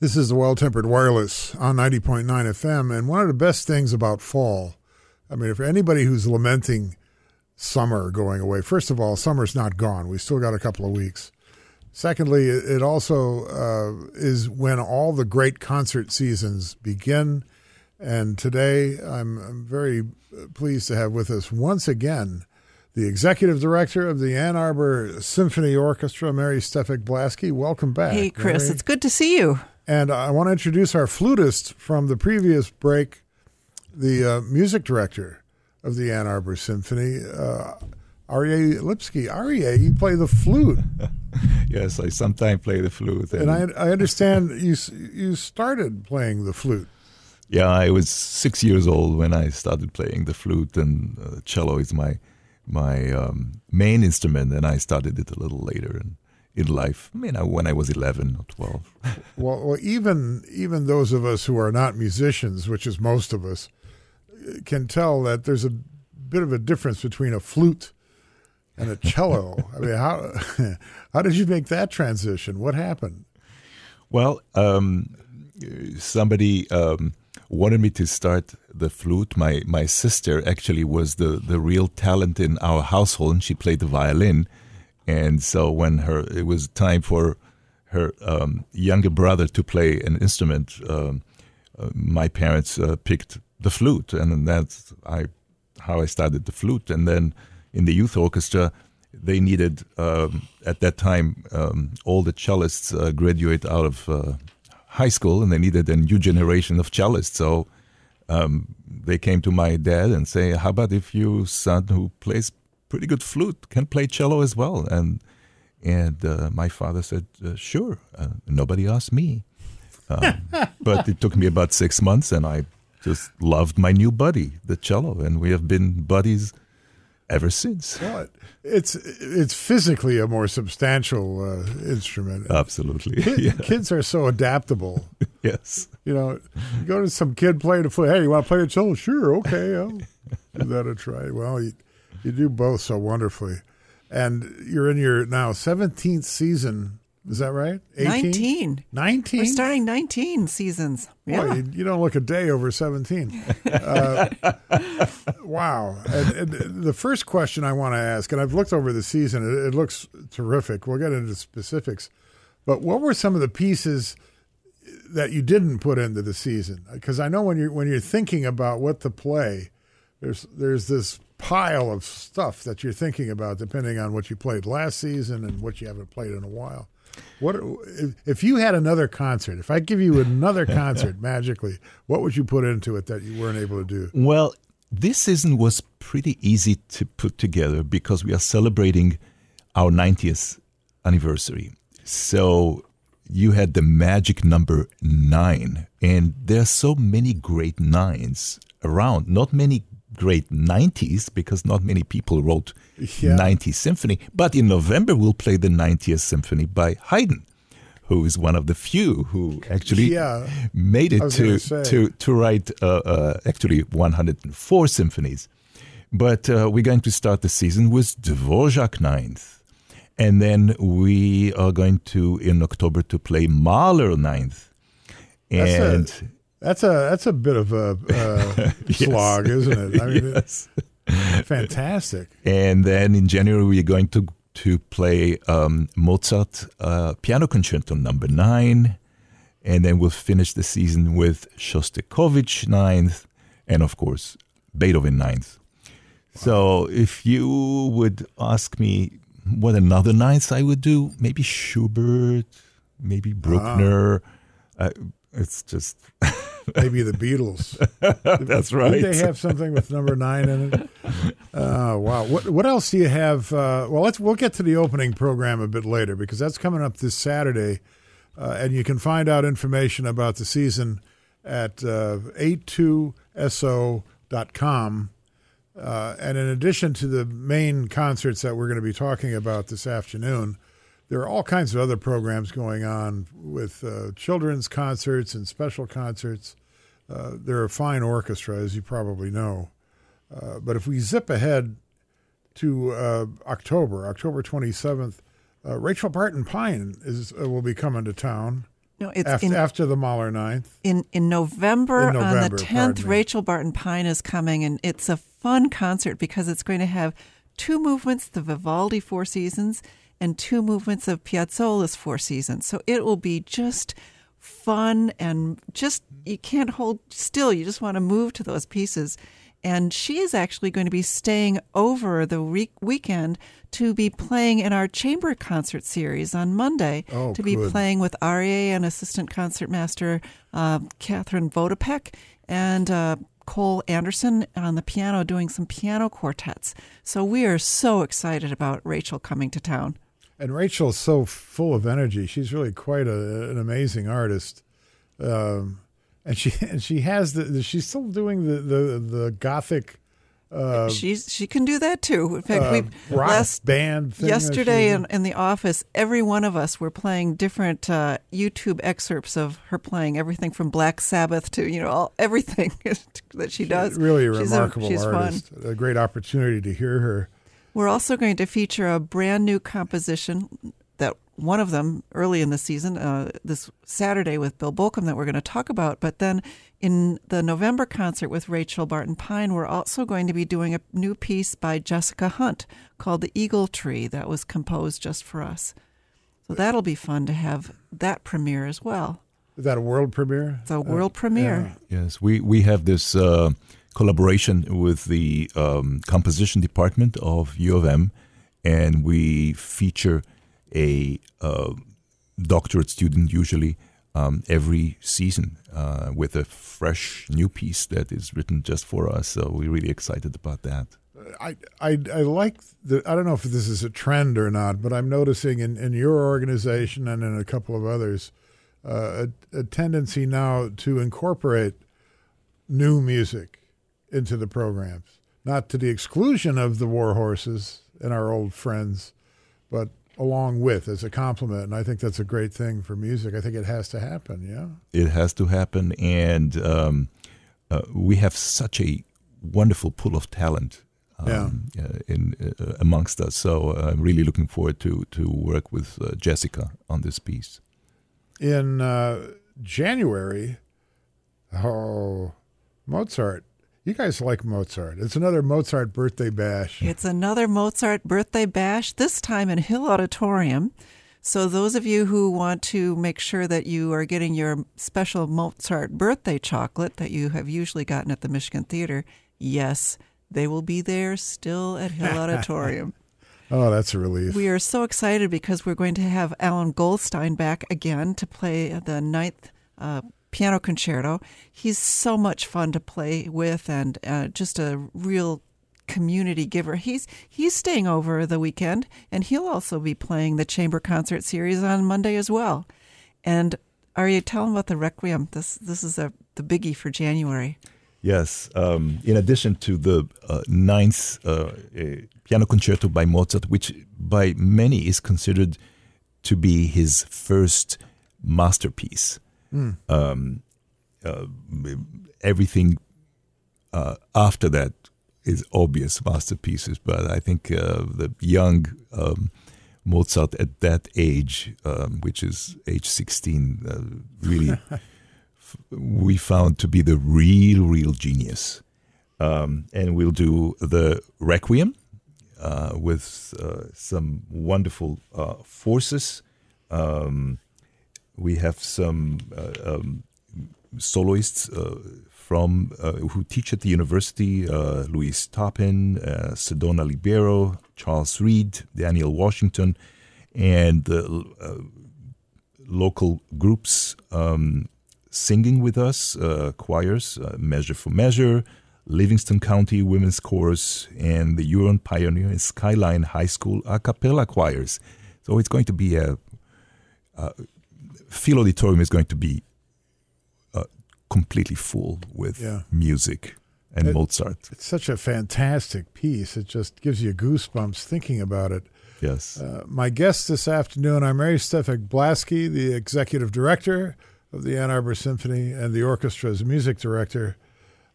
This is the Well Tempered Wireless on 90.9 FM. And one of the best things about fall, I mean, for anybody who's lamenting summer going away, first of all, summer's not gone. We still got a couple of weeks. Secondly, it also uh, is when all the great concert seasons begin. And today, I'm, I'm very pleased to have with us once again the executive director of the Ann Arbor Symphony Orchestra, Mary Steffek Blaske. Welcome back. Hey, Chris, Mary. it's good to see you. And I want to introduce our flutist from the previous break, the uh, music director of the Ann Arbor Symphony, uh, Arie Lipsky. Arie, you play the flute. yes, I sometimes play the flute. And, and I, I understand you you started playing the flute. Yeah, I was six years old when I started playing the flute, and uh, cello is my my um, main instrument, and I started it a little later. And in life. I mean, when I was 11 or 12. well, well, even even those of us who are not musicians, which is most of us, can tell that there's a bit of a difference between a flute and a cello. I mean, how how did you make that transition? What happened? Well, um, somebody um, wanted me to start the flute. My my sister actually was the the real talent in our household, and she played the violin and so when her it was time for her um, younger brother to play an instrument, um, uh, my parents uh, picked the flute, and that's I how I started the flute. And then in the youth orchestra, they needed um, at that time um, all the cellists uh, graduate out of uh, high school, and they needed a new generation of cellists. So. Um, they came to my dad and say, "How about if you son who plays pretty good flute, can play cello as well. And and uh, my father said, uh, sure. Uh, nobody asked me. Um, but it took me about six months, and I just loved my new buddy, the cello, and we have been buddies ever since. Well, it's it's physically a more substantial uh, instrument. Absolutely, Kid, yeah. kids are so adaptable. yes, you know, you go to some kid playing a flute. Hey, you want to play the cello? Sure, okay, I'll give that a try. Well, you, you do both so wonderfully. And you're in your now 17th season. Is that right? 18? 19. 19? We're starting 19 seasons. Yeah. Boy, you, you, don't look a day over 17. uh, wow. And, and, the first question I want to ask, and I've looked over the season, it, it looks terrific. We'll get into specifics. But what were some of the pieces that you didn't put into the season? Because I know when you're when you're thinking about what to play, there's there's this pile of stuff that you're thinking about, depending on what you played last season and what you haven't played in a while. What if, if you had another concert? If I give you another concert magically, what would you put into it that you weren't able to do? Well, this season was pretty easy to put together because we are celebrating our 90th anniversary. So you had the magic number nine, and there are so many great nines around. Not many great 90s because not many people wrote yeah. 90s symphony. But in November, we'll play the 90th symphony by Haydn, who is one of the few who actually yeah, made it to, to, to write uh, uh, actually 104 symphonies. But uh, we're going to start the season with Dvorak Ninth. And then we are going to, in October, to play Mahler Ninth. And that's a that's a bit of a uh, slog, isn't it? I mean, yes. fantastic. And then in January we're going to to play um, Mozart uh, Piano Concerto Number Nine, and then we'll finish the season with Shostakovich Ninth, and of course Beethoven Ninth. Wow. So if you would ask me what another ninth I would do, maybe Schubert, maybe Bruckner. Uh, it's just maybe the Beatles. That's right. Did they have something with number nine in it? Uh, wow. What what else do you have? Uh, well, let's we'll get to the opening program a bit later because that's coming up this Saturday, uh, and you can find out information about the season at uh, a2so.com. Uh, and in addition to the main concerts that we're going to be talking about this afternoon, there are all kinds of other programs going on with uh, children's concerts and special concerts. Uh, they're a fine orchestra, as you probably know. Uh, but if we zip ahead to uh, October, October 27th, uh, Rachel Barton Pine is uh, will be coming to town No, it's after, in, after the Mahler Ninth. in in November, In on the 10th. Rachel Barton Pine is coming, and it's a fun concert because it's going to have two movements: the Vivaldi Four Seasons and two movements of Piazzolla's Four Seasons. So it will be just fun and just you can't hold still. You just want to move to those pieces. And she is actually going to be staying over the week- weekend to be playing in our chamber concert series on Monday. Oh, to be good. playing with Arie and assistant concertmaster uh, Catherine Vodopek and uh, Cole Anderson on the piano doing some piano quartets. So we are so excited about Rachel coming to town. And Rachel's so full of energy. She's really quite a, an amazing artist. Um, and she and she has the she's still doing the the, the gothic She's she can do that too. In fact, uh, we last band thing yesterday in, in the office, every one of us were playing different uh, YouTube excerpts of her playing everything from Black Sabbath to you know all, everything that she does. really a She's remarkable she's fun. artist. A great opportunity to hear her. We're also going to feature a brand new composition that one of them early in the season, uh, this Saturday with Bill Bolcom, that we're going to talk about. But then in the November concert with Rachel Barton Pine, we're also going to be doing a new piece by Jessica Hunt called The Eagle Tree that was composed just for us. So that'll be fun to have that premiere as well. Is that a world premiere? It's a world premiere. Yes, we, we have this uh, collaboration with the um, composition department of U of M, and we feature a uh, doctorate student usually um, every season uh, with a fresh new piece that is written just for us. So we're really excited about that. I, I I like the I don't know if this is a trend or not, but I'm noticing in, in your organization and in a couple of others uh, a, a tendency now to incorporate new music into the programs, not to the exclusion of the war horses and our old friends, but along with as a compliment. And I think that's a great thing for music. I think it has to happen. Yeah. It has to happen, and um, uh, we have such a wonderful pool of talent um, uh, in uh, amongst us. So uh, I'm really looking forward to to work with uh, Jessica on this piece. in uh, January, oh, Mozart. You guys like Mozart. It's another Mozart birthday bash. It's another Mozart birthday bash, this time in Hill Auditorium. So, those of you who want to make sure that you are getting your special Mozart birthday chocolate that you have usually gotten at the Michigan Theater, yes, they will be there still at Hill Auditorium. Oh, that's a relief. We are so excited because we're going to have Alan Goldstein back again to play the ninth uh, piano concerto. He's so much fun to play with and uh, just a real community giver. He's he's staying over the weekend and he'll also be playing the chamber concert series on Monday as well. And are you telling about the Requiem? This this is a the biggie for January. Yes. Um, in addition to the uh, ninth uh, piano concerto by Mozart, which by many is considered to be his first masterpiece, um, uh, everything uh, after that is obvious masterpieces. But I think uh, the young um, Mozart at that age, um, which is age 16, uh, really we found to be the real, real genius. Um, and we'll do the Requiem uh, with uh, some wonderful uh, forces. Um, we have some uh, um, soloists uh, from uh, who teach at the university: Louise Toppin, Sedona Libero, Charles Reed, Daniel Washington, and local groups um, singing with us, uh, choirs, uh, Measure for Measure, Livingston County Women's Chorus, and the Huron Pioneer and Skyline High School a cappella choirs. So it's going to be a, a Hill Auditorium is going to be uh, completely full with Yeah. music and It- Mozart. It's such a fantastic piece. It just gives you goosebumps thinking about it. Yes. Uh, my guest this afternoon, I'm Mary Steffek Blaske, the executive director of the Ann Arbor Symphony and the orchestra's music director,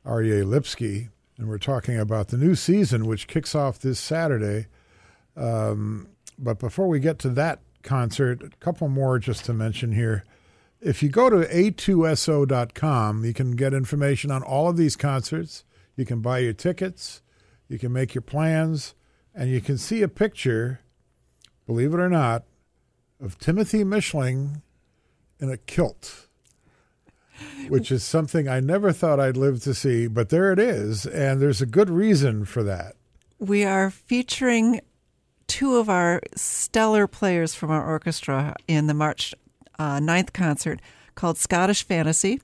Arie Lipsky. And we're talking about the new season, which kicks off this Saturday. Um, but before we get to that concert, a couple more just to mention here. if you go to a2so.com, you can get information on all of these concerts. You can buy your tickets, you can make your plans, and you can see a picture, believe it or not, of Timothy Michling in a kilt, which is something I never thought I'd live to see, but there it is, and there's a good reason for that. We are featuring two of our stellar players from our orchestra in the March uh, 9th concert called Scottish Fantasy.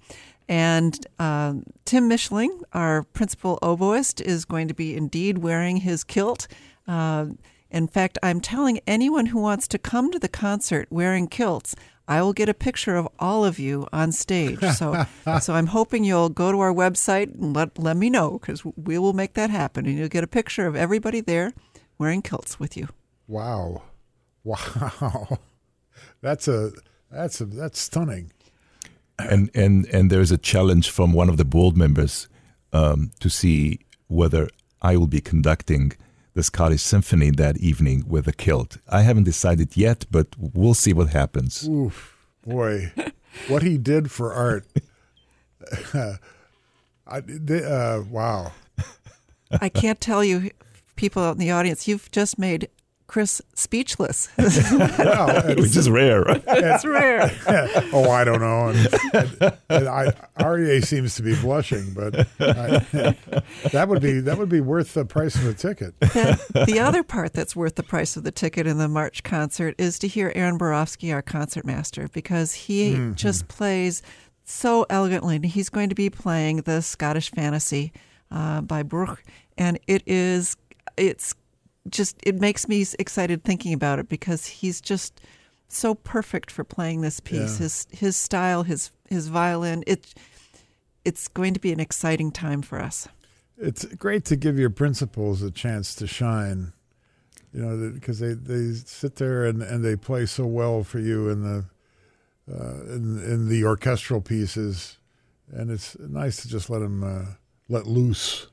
And uh, Tim Michling, our principal oboist, is going to be indeed wearing his kilt. Uh, in fact, I'm telling anyone who wants to come to the concert wearing kilts, I will get a picture of all of you on stage. So, so I'm hoping you'll go to our website and let let me know because we will make that happen, and you'll get a picture of everybody there wearing kilts with you. Wow, wow, that's a that's a, that's stunning. And and and there's a challenge from one of the board members um, to see whether I will be conducting the Scottish Symphony that evening with a kilt. I haven't decided yet, but we'll see what happens. Oof, boy, what he did for art. I, they, uh, wow. I can't tell you, people out in the audience, you've just made Chris speechless. Well, and- Which is rare. It's rare. oh, I don't know. And, and, and I, Arie seems to be blushing, but I, that would be that would be worth the price of a ticket. The, the other part that's worth the price of the ticket in the March concert is to hear Aaron Berofsky, our concertmaster, because he just plays so elegantly. And he's going to be playing the Scottish Fantasy uh, by Bruch, and it is it's just it makes me excited thinking about it because he's just so perfect for playing this piece. Yeah. His his style, his his violin. It it's going to be an exciting time for us. It's great to give your principals a chance to shine. You know, because they, they sit there and, and they play so well for you in the uh, in in the orchestral pieces, and it's nice to just let them uh, let loose.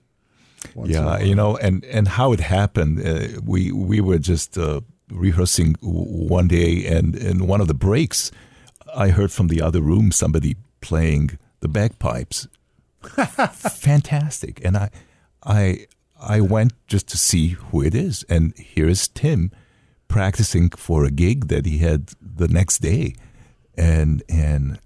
Yeah, you know, and and how it happened. Uh, we we were just uh, rehearsing w- one day, and in one of the breaks, I heard from the other room somebody playing the bagpipes. Fantastic, and I I I went just to see who it is, and here is Tim practicing for a gig that he had the next day, and and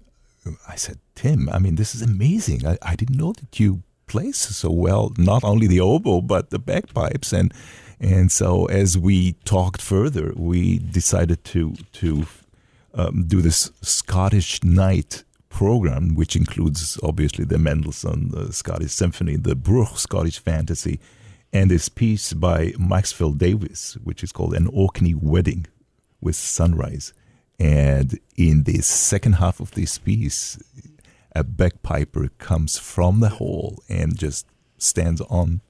I said, Tim, I mean, this is amazing. I, I didn't know that you play so well, not only the oboe but the bagpipes, and and so as we talked further, we decided to to um, do this Scottish night program, which includes obviously the Mendelssohn, the Scottish Symphony, the Bruch Scottish Fantasy, and this piece by Maxwell Davies, which is called An Orkney Wedding with Sunrise. And in the second half of this piece, a bagpiper comes from the hall and just stands on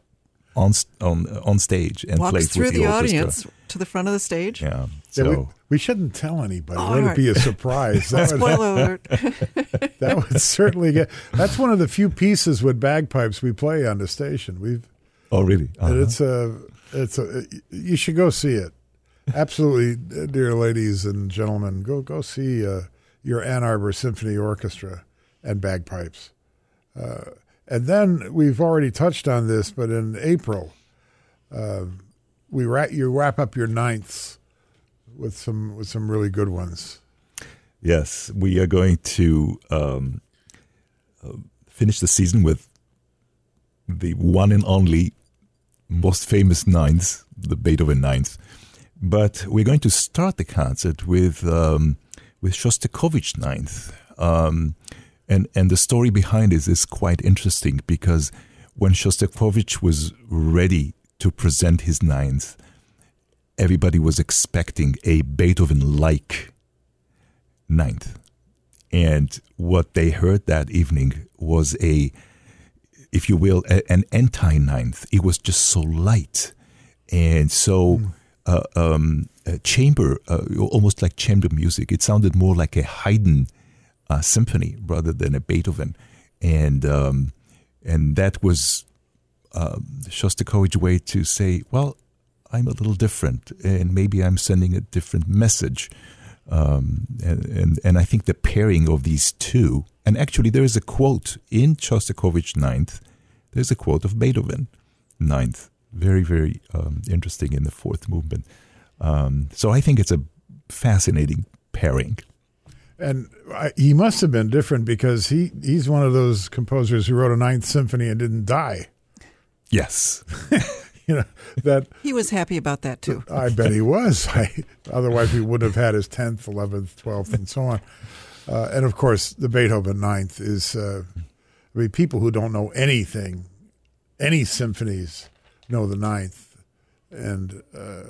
on on on stage and Walks plays through with the, the, orchestra. audience to the front of the stage. Yeah. Yeah, we, So we shouldn't tell anybody. All Let right. it be a surprise. That would, Spoiler alert. that would certainly get. That's one of the few pieces with bagpipes we play on the station. We've oh really? Uh-huh. it's a it's a you should go see it. Absolutely, dear ladies and gentlemen, go go see uh, your Ann Arbor Symphony Orchestra and bagpipes. Uh, and then we've already touched on this, but in April, uh, we wrap, you wrap up your ninths with some with some really good ones. Yes, we are going to um, uh, finish the season with the one and only most famous ninth, the Beethoven ninth. But we're going to start the concert with um, with Shostakovich ninth, um, and and the story behind it is quite interesting because when Shostakovich was ready to present his ninth, everybody was expecting a Beethoven-like ninth. And what they heard that evening was a, if you will, a, an anti ninth. It was just so light. And so, uh, um, chamber, uh, almost like chamber music. It sounded more like a Haydn uh, symphony rather than a Beethoven. And, um, and that was um, Shostakovich's way to say, well, I'm a little different, and maybe I'm sending a different message Um, and, and, and I think the pairing of these two, and actually there is a quote in Shostakovich Ninth, there's a quote of Beethoven Ninth, very, very um, interesting in the fourth movement. Um, so I think it's a fascinating pairing. And I, he must have been different because he, he's one of those composers who wrote a ninth symphony and didn't die. Yes. you know that he was happy about that too. I bet he was. I, otherwise, we would have had his tenth, eleventh, twelfth, and so on. Uh, and of course, the Beethoven ninth is. Uh, I mean, people who don't know anything, any symphonies, know the ninth, and uh,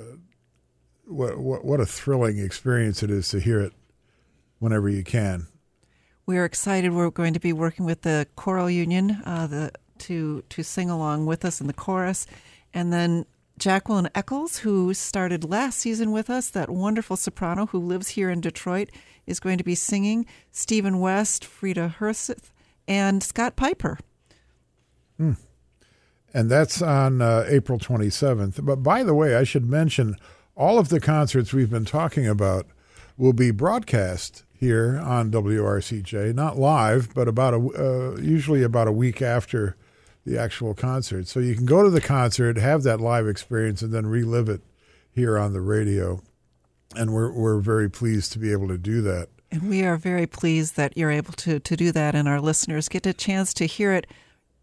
what, what what a thrilling experience it is to hear it whenever you can. We're excited. We're going to be working with the choral union uh, the, to to sing along with us in the chorus, and then Jacqueline Echols, who started last season with us, that wonderful soprano who lives here in Detroit, is going to be singing. Stephen West, Freda Herseth, and Scott Piper. Hmm. And that's on uh, April 27th. But by the way, I should mention all of the concerts we've been talking about will be broadcast here on WRCJ, not live, but about a uh, usually about a week after the actual concert. So you can go to the concert, have that live experience, and then relive it here on the radio. And we're we're very pleased to be able to do that. And we are very pleased that you're able to to do that, and our listeners get a chance to hear it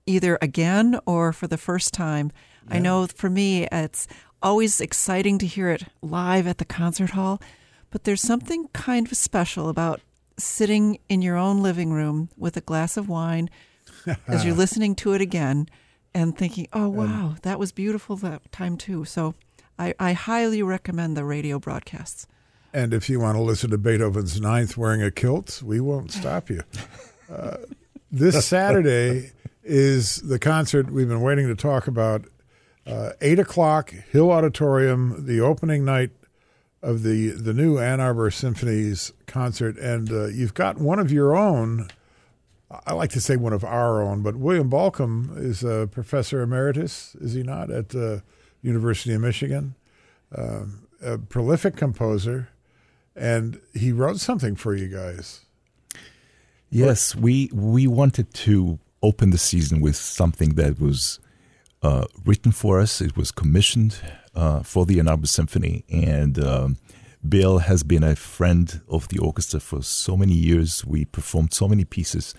either again or for the first time. Yeah. I know for me, it's always exciting to hear it live at the concert hall, but there's something kind of special about sitting in your own living room with a glass of wine as you're listening to it again and thinking, oh, wow, that was beautiful that time too. So I, I highly recommend the radio broadcasts. And if you want to listen to Beethoven's Ninth wearing a kilt, we won't stop you. Uh, this Saturday is the concert we've been waiting to talk about. Uh, Eight o'clock, Hill Auditorium, the opening night of the the new Ann Arbor Symphonies concert, and uh, you've got one of your own I like to say one of our own, but William Bolcom is a professor emeritus, is he not, at the University of Michigan? Um, a prolific composer, and he wrote something for you guys. Yes, we we wanted to open the season with something that was uh, written for us. It was commissioned uh, for the Ann Arbor Symphony, and um, Bill has been a friend of the orchestra for so many years. We performed so many pieces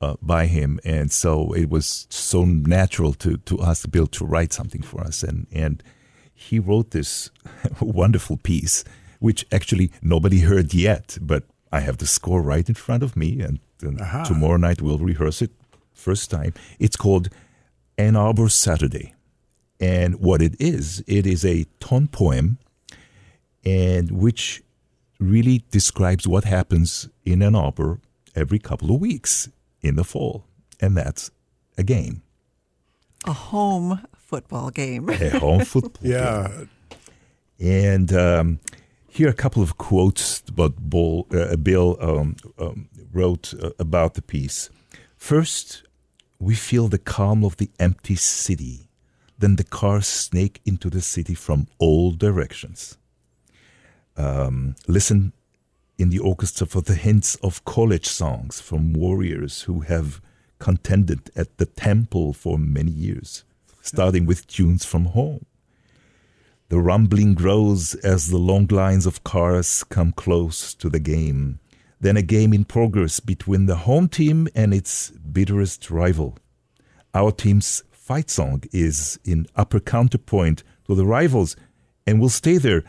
uh, by him, and so it was so natural to to ask Bill to write something for us, and and he wrote this wonderful piece, which actually nobody heard yet, but I have the score right in front of me, and, and tomorrow night we'll rehearse it first time. It's called Ann Arbor Saturday, and what it is, it is a tone poem, and which really describes what happens in Ann Arbor every couple of weeks in the fall, and that's a game. A home football game. a home football yeah. Game. And um, here are a couple of quotes what Bill, uh, Bill um, um, wrote uh, about the piece. First, we feel the calm of the empty city. Then the cars snake into the city from all directions. Um, listen in the orchestra for the hints of college songs from warriors who have contended at the temple for many years, starting with tunes from home. The rumbling grows as the long lines of cars come close to the game. Then a game in progress between the home team and its bitterest rival. Our team's fight song is in upper counterpoint to the rivals and will stay there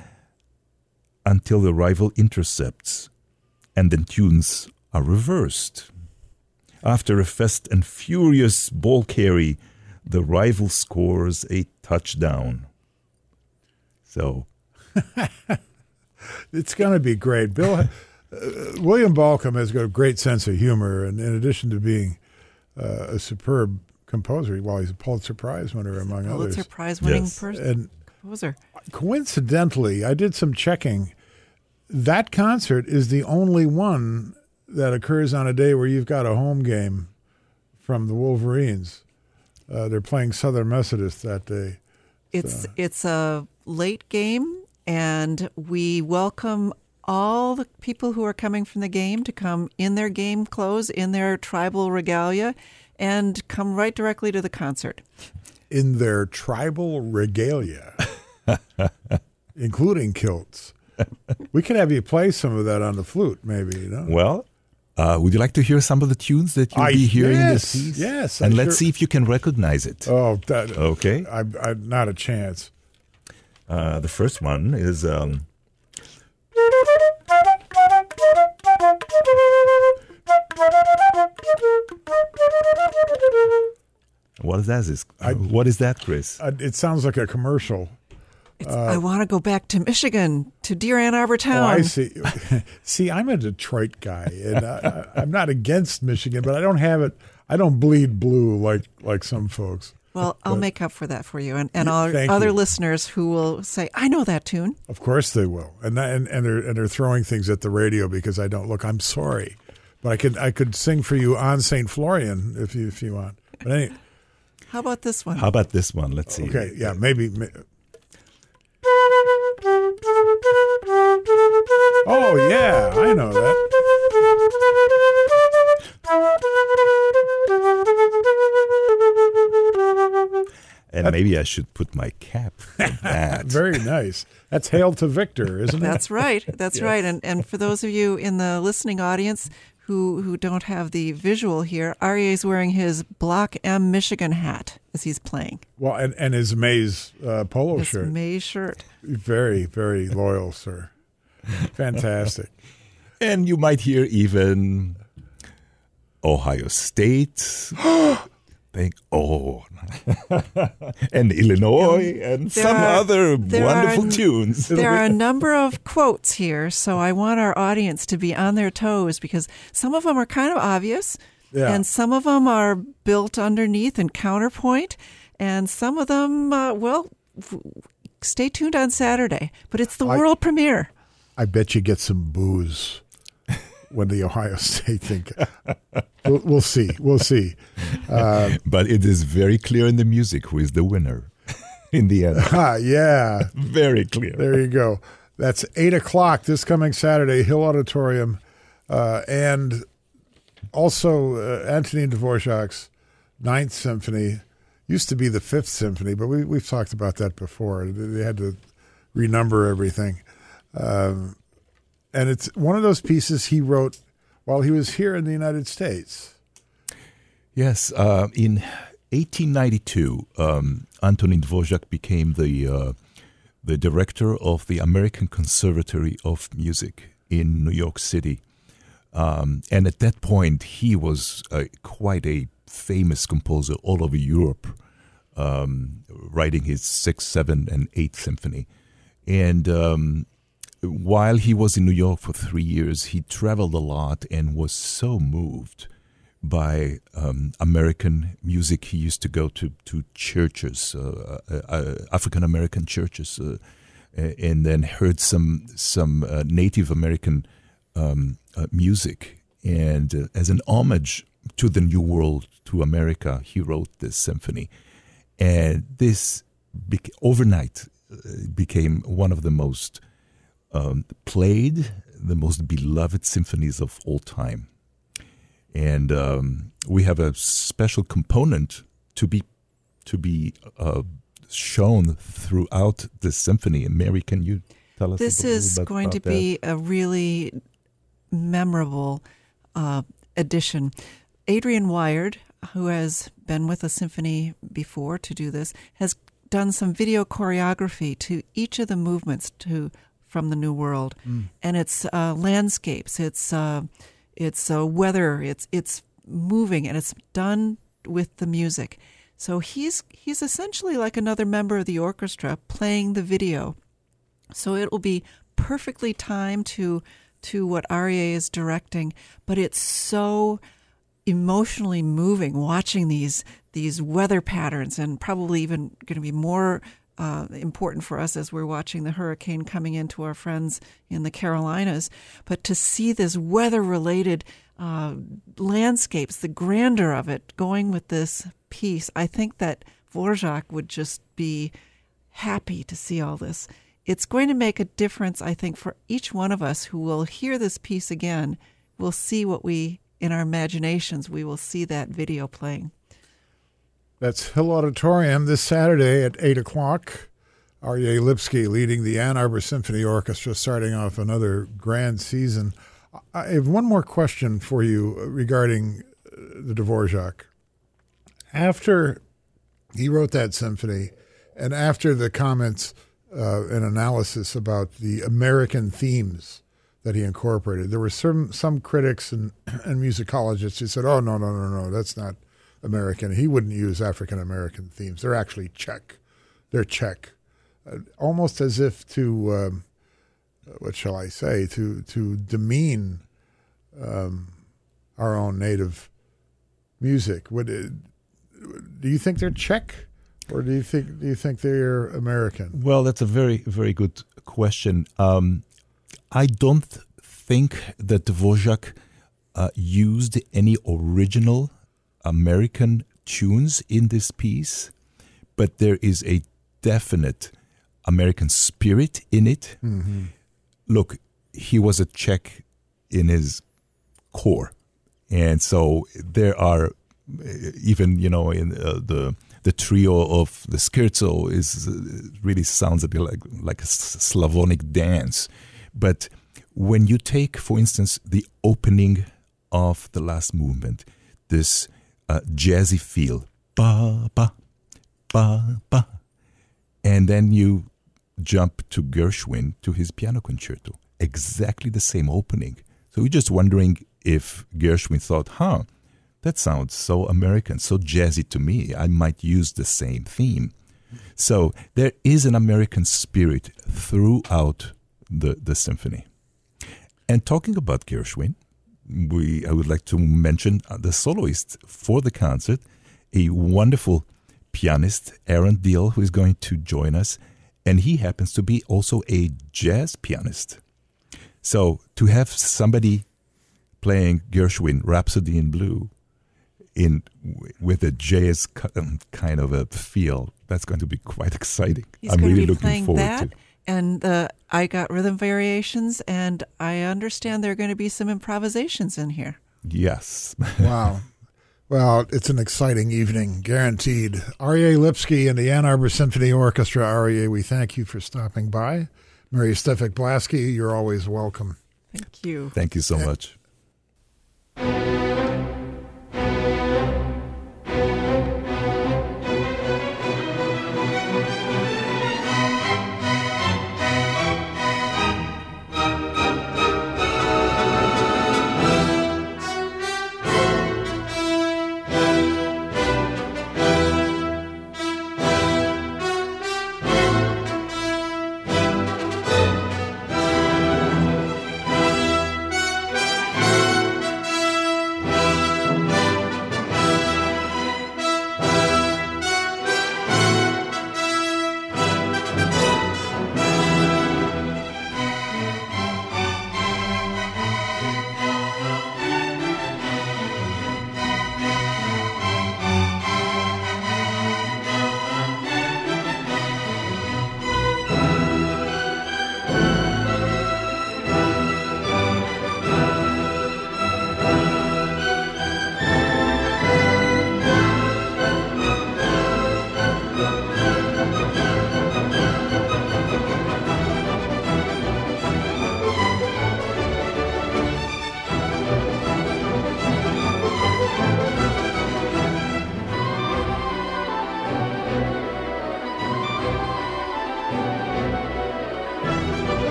until the rival intercepts, and then tunes are reversed. After a fast and furious ball carry, the rival scores a touchdown. So. it's going to be great. Bill, William Bolcom has got a great sense of humor, and in addition to being uh, a superb composer, while well, he's a Pulitzer Prize winner, among Pulitzer others. Pulitzer Prize winning yes. person. And composer. Coincidentally, I did some checking that concert is the only one that occurs on a day where you've got a home game from the Wolverines. Uh, they're playing Southern Methodist that day. It's so. it's a late game, and we welcome all the people who are coming from the game to come in their game clothes, in their tribal regalia, and come right directly to the concert. In their tribal regalia, including kilts. We could have you play some of that on the flute, maybe. You know? Well, uh, would you like to hear some of the tunes that you'll I- be hearing in yes, this piece? yes, I And let's sure- see if you can recognize it. Oh, that, Okay. I, I, not a chance. Uh, the first one is. Um, what is that? Is, what is that, Chris? Uh, it sounds like a commercial. It's, I want to go back to Michigan, to Dear Ann Arbor Oh, Town. I see. see, I'm a Detroit guy, and I, I, I'm not against Michigan, but I don't have it. I don't bleed blue like like some folks. Well, I'll make up for that for you, and, and all thank other you. listeners who will say, "I know that tune." Of course they will, and that- and and they're and they're throwing things at the radio because I don't look. I'm sorry, but I could I could sing for you on Saint Florian if you if you want. But any, How about this one? How about this one? Let's see. okay, yeah, maybe. Oh yeah, I know that. And maybe I should put my cap on that. Very nice. That's "Hail to Victor," isn't it? That's right. That's right. And and for those of you in the listening audience who who don't have the visual here, Arie is wearing his Block M Michigan hat as he's playing. Well, and and his Maize uh, polo His shirt. May shirt. Very very loyal, sir. Fantastic. And you might hear even Ohio State. Think, oh, and Illinois and There some are- other wonderful are- tunes. There are a number of quotes here, so I want our audience to be on their toes because some of them are kind of obvious, Yeah. and some of them are built underneath and counterpoint, and some of them, uh, well, stay tuned on Saturday. But it's the I- world premiere. I bet you get some booze when the Ohio State thing. We'll, we'll see. We'll see. But it is very clear in the music who is the winner in the end. Ah, yeah. very clear. There you go. That's eight o'clock this coming Saturday, Hill Auditorium, uh, and also uh, Antonin Dvorak's Ninth Symphony used to be the Fifth Symphony, but we we've talked about that before. They had to renumber everything, um, and it's one of those pieces he wrote while he was here in the United States. Yes, uh, in 1892, um, Antonin Dvorak became the uh, the director of the American Conservatory of Music in New York City, um, and at that point he was uh, quite a famous composer all over Europe, um, writing his sixth, seventh, and eighth symphony, and. While he was in New York for three years, he traveled a lot and was so moved by um, American music. He used to go to to churches, uh, uh, uh, African American churches, uh, and then heard some some uh, Native American um, uh, music. And as an homage to the New World, to America, he wrote this symphony. And this bec- overnight became one of the most um, played, the most beloved symphonies of all time and um, we have a special component to be to be uh, shown throughout the symphony. And Mary, can you tell us? This a little is going to that? be a really memorable uh, edition. Adrian Wyard, who has been with the symphony before to do this, has done some video choreography to each of the movements to from the New World, and it's uh, landscapes, it's uh, it's uh, weather, it's it's moving, and it's done with the music. So he's he's essentially like another member of the orchestra playing the video. So it will be perfectly timed to to what Arie is directing, but it's so emotionally moving watching these these weather patterns, and probably even going to be more uh, important for us as we're watching the hurricane coming into our friends in the Carolinas. But to see this weather related uh, landscapes, the grandeur of it, going with this piece, I think that Dvorak would just be happy to see all this. it's going to make a difference, I think, for each one of us who will hear this piece again. We'll see what we, in our imaginations, we will see that video playing. That's Hill Auditorium this Saturday at 8 o'clock. Arie Lipsky leading the Ann Arbor Symphony Orchestra, starting off another grand season. I have one more question for you regarding uh, the Dvorak. After he wrote that symphony, and after the comments uh, and analysis about the American themes that he incorporated, there were some some critics and, and musicologists who said, "Oh no, no, no, no, that's not American. He wouldn't use African American themes. They're actually Czech. They're Czech." Uh, almost as if to um, what shall I say to to demean um, our own native music. Would it, do you think they're Czech, or do you think do you think they're American? Well, that's a very very good question. Um, I don't think that Dvorak uh, used any original American tunes in this piece, but there is a definite American spirit in it. Mm-hmm. Look, he was a Czech in his core, and so there are even you know in uh, the the trio of the scherzo is uh, really sounds a bit like like a Slavonic dance, but when you take, for instance, the opening of the last movement, this uh, jazzy feel, ba ba ba ba, and then you jump to Gershwin to his piano concerto. Exactly the same opening. So we're just wondering if Gershwin thought, huh, that sounds so American, so jazzy to me. I might use the same theme. So there is an American spirit throughout the, the symphony. And talking about Gershwin, we I would like to mention the soloist for the concert, a wonderful pianist, Aaron Diehl, who is going to join us and he happens to be also a jazz pianist. So to have somebody playing Gershwin Rhapsody in Blue in with a jazz um, kind of a feel, that's going to be quite exciting. He's I'm really looking forward that. to. And the I got rhythm variations, and I understand there are going to be some improvisations in here. Yes. wow. Well, it's an exciting evening, guaranteed. Arie Lipsky and the Ann Arbor Symphony Orchestra. Arie, we thank you for stopping by. Mary Steffek Blaske, you're always welcome. Thank you. Thank you so much.